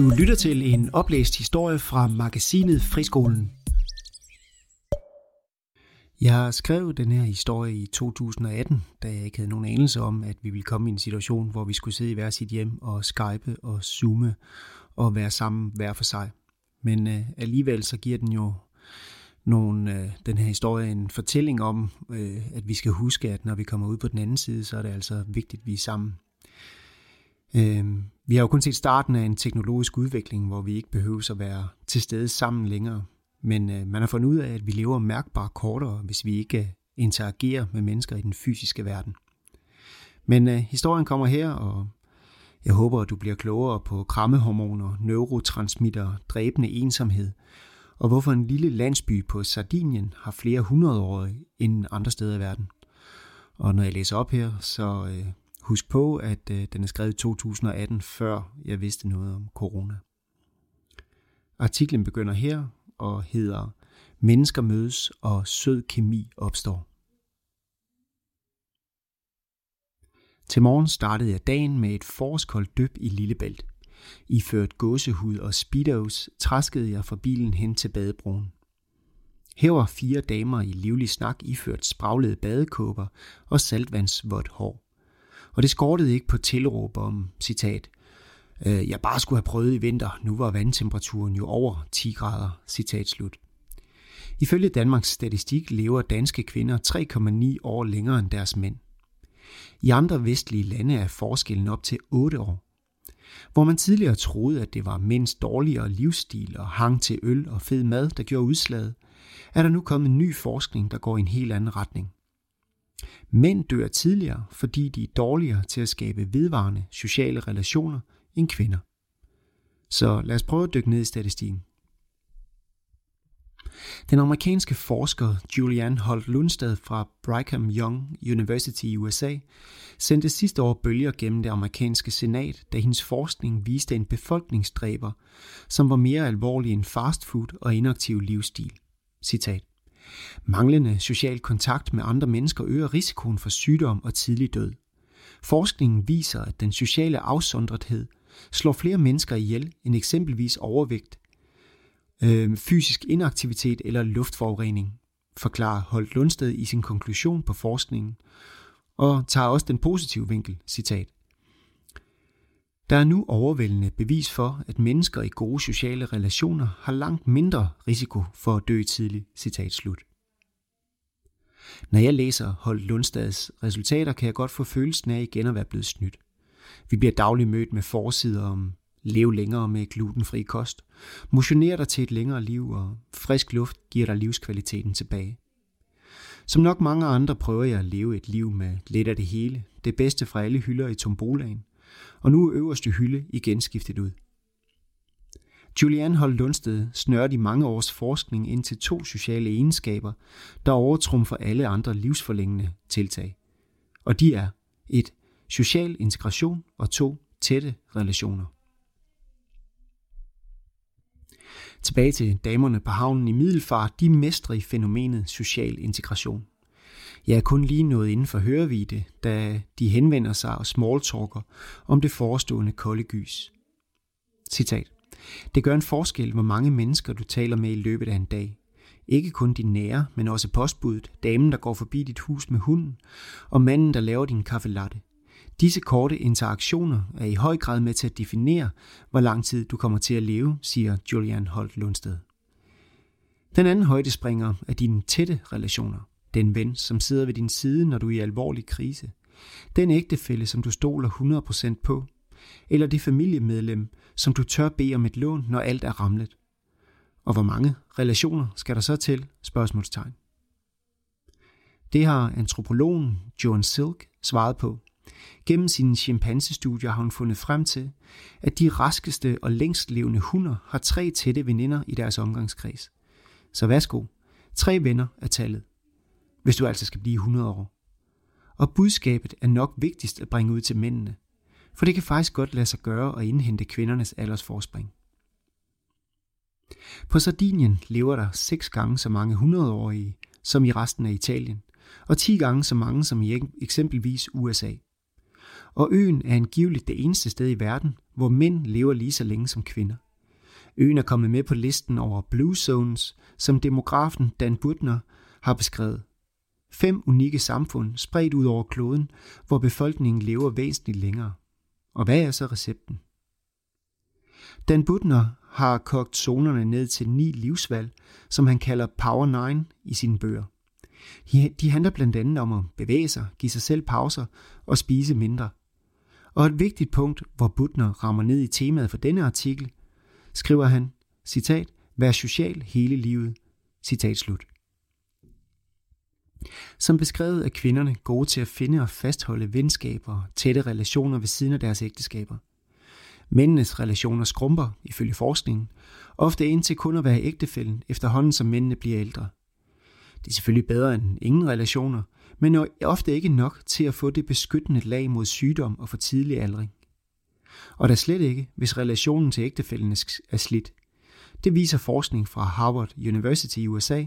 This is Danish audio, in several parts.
Du lytter til en oplæst historie fra magasinet Friskolen. Jeg skrev den her historie i 2018, da jeg ikke havde nogen anelse om, at vi ville komme i en situation, hvor vi skulle sidde i hver sit hjem og skype og zoome og være sammen hver for sig. Men øh, alligevel så giver den jo nogle, øh, den her historie en fortælling om, øh, at vi skal huske, at når vi kommer ud på den anden side, så er det altså vigtigt, at vi er sammen. Øh, vi har jo kun set starten af en teknologisk udvikling, hvor vi ikke behøver at være til stede sammen længere. Men øh, man har fundet ud af, at vi lever mærkbart kortere, hvis vi ikke øh, interagerer med mennesker i den fysiske verden. Men øh, historien kommer her, og jeg håber, at du bliver klogere på krammehormoner, neurotransmitter, dræbende ensomhed, og hvorfor en lille landsby på Sardinien har flere hundrede år end andre steder i verden. Og når jeg læser op her, så øh, husk på, at øh, den er skrevet i 2018, før jeg vidste noget om corona. Artiklen begynder her og hedder Mennesker mødes og sød kemi opstår. Til morgen startede jeg dagen med et forårskoldt dyb i Lillebælt. Iført gåsehud og speedos træskede jeg fra bilen hen til badebroen. Her var fire damer i livlig snak iført spraglede badekåber og saltvandsvådt hår. Og det skortede ikke på tilråb om, citat, øh, jeg bare skulle have prøvet i vinter, nu var vandtemperaturen jo over 10 grader, citat slut. Ifølge Danmarks statistik lever danske kvinder 3,9 år længere end deres mænd. I andre vestlige lande er forskellen op til 8 år. Hvor man tidligere troede, at det var mænds dårligere livsstil og hang til øl og fed mad, der gjorde udslaget, er der nu kommet ny forskning, der går i en helt anden retning. Mænd dør tidligere, fordi de er dårligere til at skabe vedvarende sociale relationer end kvinder. Så lad os prøve at dykke ned i statistikken. Den amerikanske forsker Julian Holt Lundstad fra Brigham Young University i USA sendte sidste år bølger gennem det amerikanske senat, da hendes forskning viste en befolkningsdræber, som var mere alvorlig end fastfood og inaktiv livsstil. Citat. Manglende social kontakt med andre mennesker øger risikoen for sygdom og tidlig død. Forskningen viser, at den sociale afsondrethed slår flere mennesker ihjel end eksempelvis overvægt, øh, fysisk inaktivitet eller luftforurening, forklarer Holt Lundsted i sin konklusion på forskningen, og tager også den positive vinkel, citat. Der er nu overvældende bevis for, at mennesker i gode sociale relationer har langt mindre risiko for at dø tidligt, citat slut. Når jeg læser Holt Lundstads resultater, kan jeg godt få følelsen af igen at være blevet snydt. Vi bliver dagligt mødt med forsider om lev længere med glutenfri kost, motionere dig til et længere liv, og frisk luft giver dig livskvaliteten tilbage. Som nok mange andre prøver jeg at leve et liv med lidt af det hele, det bedste fra alle hylder i tombolaen, og nu er øverste hylde igen skiftet ud. Julianne Holt Lundsted snørte i mange års forskning ind til to sociale egenskaber, der overtrumfer alle andre livsforlængende tiltag. Og de er et social integration og to tætte relationer. Tilbage til damerne på havnen i Middelfart, de mestrer i fænomenet social integration. Jeg er kun lige nået inden for hørevide, da de henvender sig og smalltalker om det forestående kolde gys. Citat. Det gør en forskel, hvor mange mennesker du taler med i løbet af en dag. Ikke kun din nære, men også postbuddet, damen, der går forbi dit hus med hunden, og manden, der laver din kaffe latte. Disse korte interaktioner er i høj grad med til at definere, hvor lang tid du kommer til at leve, siger Julian Holt Lundsted. Den anden højdespringer er dine tætte relationer. Den ven, som sidder ved din side, når du er i alvorlig krise. Den ægtefælle, som du stoler 100% på. Eller det familiemedlem, som du tør bede om et lån, når alt er ramlet. Og hvor mange relationer skal der så til? Spørgsmålstegn. Det har antropologen Joan Silk svaret på. Gennem sine chimpansestudier har hun fundet frem til, at de raskeste og længst levende hunder har tre tætte veninder i deres omgangskreds. Så værsgo, tre venner er tallet, hvis du altså skal blive 100 år. Og budskabet er nok vigtigst at bringe ud til mændene, for det kan faktisk godt lade sig gøre at indhente kvindernes aldersforspring. På Sardinien lever der seks gange så mange 100-årige som i resten af Italien, og 10 gange så mange som i eksempelvis USA. og øen er angiveligt det eneste sted i verden, hvor mænd lever lige så længe som kvinder. Øen er kommet med på listen over Blue Zones, som demografen Dan Butner har beskrevet. Fem unikke samfund spredt ud over kloden, hvor befolkningen lever væsentligt længere. Og hvad er så recepten? Dan Butner har kogt zonerne ned til ni livsvalg, som han kalder Power 9 i sine bøger. De handler blandt andet om at bevæge sig, give sig selv pauser og spise mindre. Og et vigtigt punkt, hvor Butner rammer ned i temaet for denne artikel, skriver han, citat, vær social hele livet, citat slut. Som beskrevet er kvinderne gode til at finde og fastholde venskaber og tætte relationer ved siden af deres ægteskaber. Mændenes relationer skrumper, ifølge forskningen, ofte indtil kun at være ægtefælden, efterhånden som mændene bliver ældre. Det er selvfølgelig bedre end ingen relationer, men er ofte ikke nok til at få det beskyttende lag mod sygdom og for tidlig aldring. Og da slet ikke, hvis relationen til ægtefælden er slidt. Det viser forskning fra Harvard University i USA,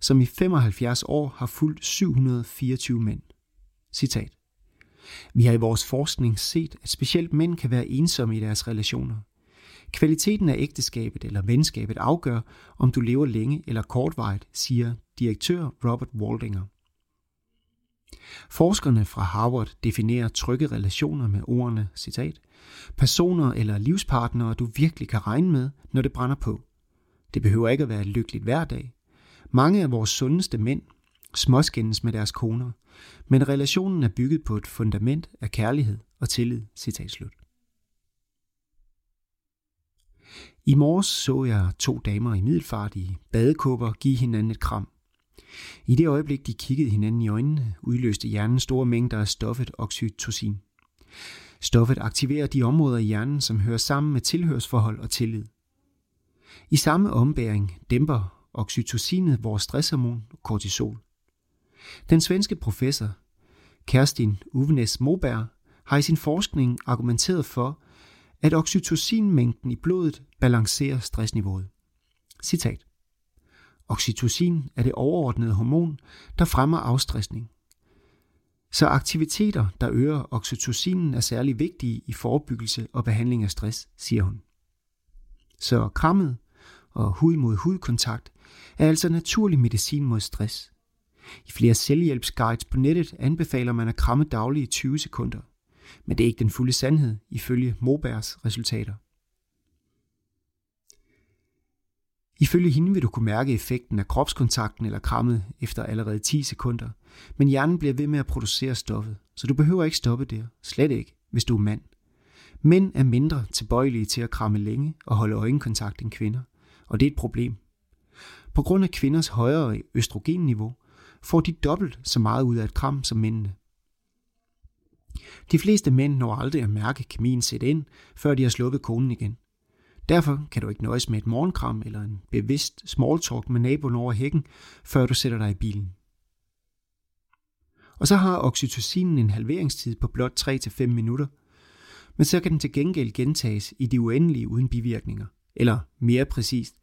som i 75 år har fulgt 724 mænd. Citat. Vi har i vores forskning set, at specielt mænd kan være ensomme i deres relationer. Kvaliteten af ægteskabet eller venskabet afgør, om du lever længe eller kortvarigt, siger direktør Robert Waldinger. Forskerne fra Harvard definerer trygge relationer med ordene, citat, personer eller livspartnere, du virkelig kan regne med, når det brænder på. Det behøver ikke at være lykkeligt hver dag. Mange af vores sundeste mænd småskændes med deres koner, men relationen er bygget på et fundament af kærlighed og tillid. Citat slut. I morges så jeg to damer i middelfart i badekåber give hinanden et kram. I det øjeblik, de kiggede hinanden i øjnene, udløste hjernen store mængder af stoffet oxytocin. Stoffet aktiverer de områder i hjernen, som hører sammen med tilhørsforhold og tillid. I samme ombæring dæmper oxytocinet vores stresshormon kortisol. Den svenske professor Kerstin Uvenes Moberg har i sin forskning argumenteret for, at oxytocinmængden i blodet balancerer stressniveauet. Citat. Oxytocin er det overordnede hormon, der fremmer afstressning. Så aktiviteter, der øger oxytocinen, er særlig vigtige i forebyggelse og behandling af stress, siger hun. Så krammet og hud mod hud kontakt er altså naturlig medicin mod stress. I flere selvhjælpsguides på nettet anbefaler man at kramme dagligt i 20 sekunder. Men det er ikke den fulde sandhed, ifølge Mobergs resultater. Ifølge hende vil du kunne mærke effekten af kropskontakten eller krammet efter allerede 10 sekunder, men hjernen bliver ved med at producere stoffet, så du behøver ikke stoppe der, slet ikke, hvis du er mand. Mænd er mindre tilbøjelige til at kramme længe og holde øjenkontakt end kvinder, og det er et problem. På grund af kvinders højere østrogenniveau får de dobbelt så meget ud af et kram som mændene. De fleste mænd når aldrig at mærke kemien sætte ind, før de har sluppet konen igen. Derfor kan du ikke nøjes med et morgenkram eller en bevidst small talk med naboen over hækken, før du sætter dig i bilen. Og så har oxytocinen en halveringstid på blot 3-5 minutter, men så kan den til gengæld gentages i det uendelige uden bivirkninger. Eller mere præcist,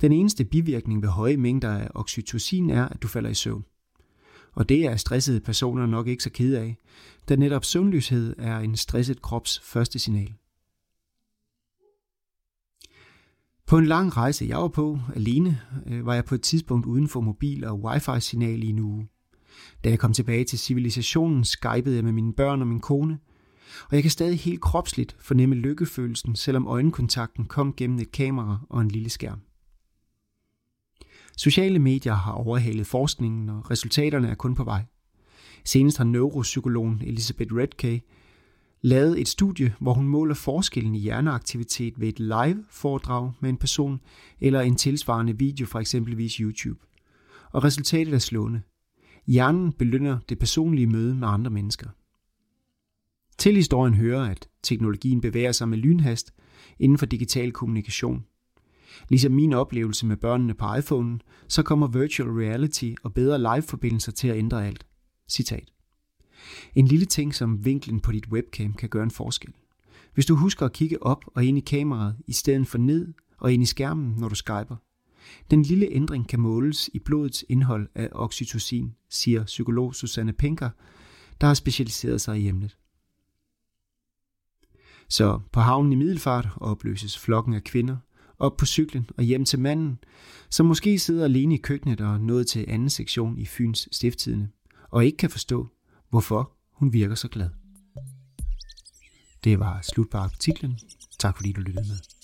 den eneste bivirkning ved høje mængder af oxytocin er, at du falder i søvn. Og det er stressede personer nok ikke så kede af, da netop søvnløshed er en stresset krops første signal. På en lang rejse, jeg var på alene, øh, var jeg på et tidspunkt uden for mobil og wifi-signal i en uge. Da jeg kom tilbage til civilisationen, skypede jeg med mine børn og min kone, og jeg kan stadig helt kropsligt fornemme lykkefølelsen, selvom øjenkontakten kom gennem et kamera og en lille skærm. Sociale medier har overhalet forskningen, og resultaterne er kun på vej. Senest har neuropsykologen Elizabeth Redkay lavet et studie, hvor hun måler forskellen i hjerneaktivitet ved et live-foredrag med en person eller en tilsvarende video fra eksempelvis YouTube. Og resultatet er slående. Hjernen belønner det personlige møde med andre mennesker. Til historien hører, at teknologien bevæger sig med lynhast inden for digital kommunikation. Ligesom min oplevelse med børnene på iPhone, så kommer virtual reality og bedre live-forbindelser til at ændre alt. Citat. En lille ting som vinklen på dit webcam kan gøre en forskel. Hvis du husker at kigge op og ind i kameraet, i stedet for ned og ind i skærmen, når du skyper. Den lille ændring kan måles i blodets indhold af oxytocin, siger psykolog Susanne Pinker, der har specialiseret sig i emnet. Så på havnen i Middelfart opløses flokken af kvinder, op på cyklen og hjem til manden, som måske sidder alene i køkkenet og nået til anden sektion i Fyns stifttidene, og ikke kan forstå, hvorfor hun virker så glad. Det var slut på artiklen. Tak fordi du lyttede med.